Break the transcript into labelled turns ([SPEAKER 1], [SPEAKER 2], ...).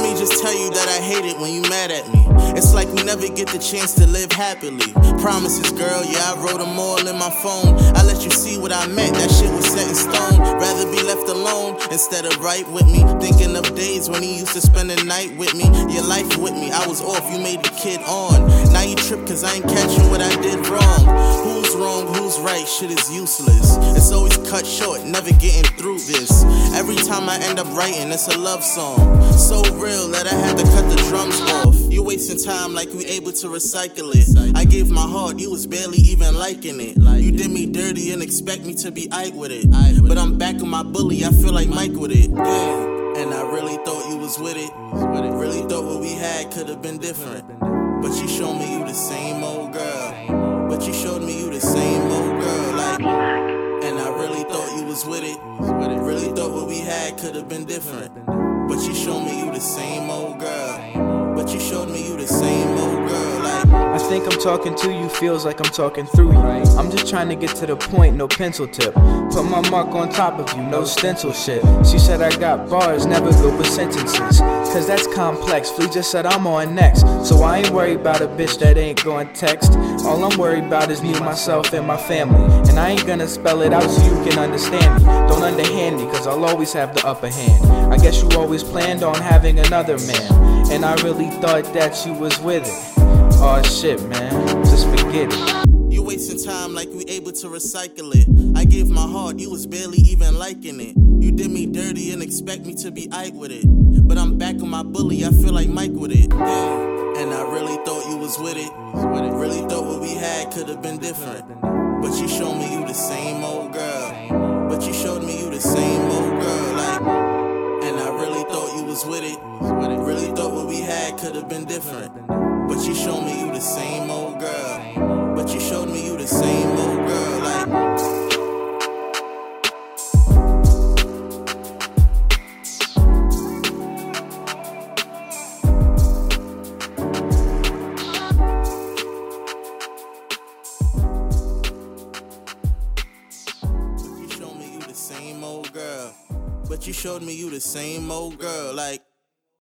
[SPEAKER 1] me just tell you that I hate it when you mad at me. It's like we never get the chance to live happily. Promises, girl, yeah, I wrote them all in my phone. I let you see what I meant, that shit was set in stone. Rather be left alone instead of right with me. Thinking of days when he used to spend the night with me. Your life with me, I was off, you made the kid on. Now you trip cause I ain't catching what I did wrong. Who's wrong, who's right, shit is useless. It's always cut short, never getting through this. Every time I end up writing, it's a love song. So real that I had to cut the drums off. You wasting time like we able to recycle it. I gave my heart, you was barely even liking it. You did me dirty and expect me to be aight with it. But I'm back on my bully, I feel like Mike with it. Yeah. And I really thought you was with it. Really thought what we had could have been different. Could have been different. But you showed me you the same
[SPEAKER 2] think I'm talking to you, feels like I'm talking through you. I'm just trying to get to the point, no pencil tip. Put my mark on top of you, no stencil shit. She said I got bars, never go with sentences. Cause that's complex. Flea just said I'm on next. So I ain't worried about a bitch that ain't going text. All I'm worried about is me, myself, and my family. And I ain't gonna spell it out so you can understand me. Don't underhand me, cause I'll always have the upper hand. I guess you always planned on having another man. And I really thought that you was with it. Oh shit, man. Just forget it.
[SPEAKER 1] You wasting time like we able to recycle it. I gave my heart, you was barely even liking it. You did me dirty and expect me to be aight with it. But I'm back on my bully, I feel like Mike with it. Yeah. And I really thought you was with it. Really thought what we had could have been different. But you showed me you the same old girl. But you showed me you the same old girl. Like, and I really thought you was with it. Really thought what we had could have been different. Showed me you the same old girl. But you showed me you the same old girl. Like, you showed me you the same old girl. But you showed me you the same old girl. Like,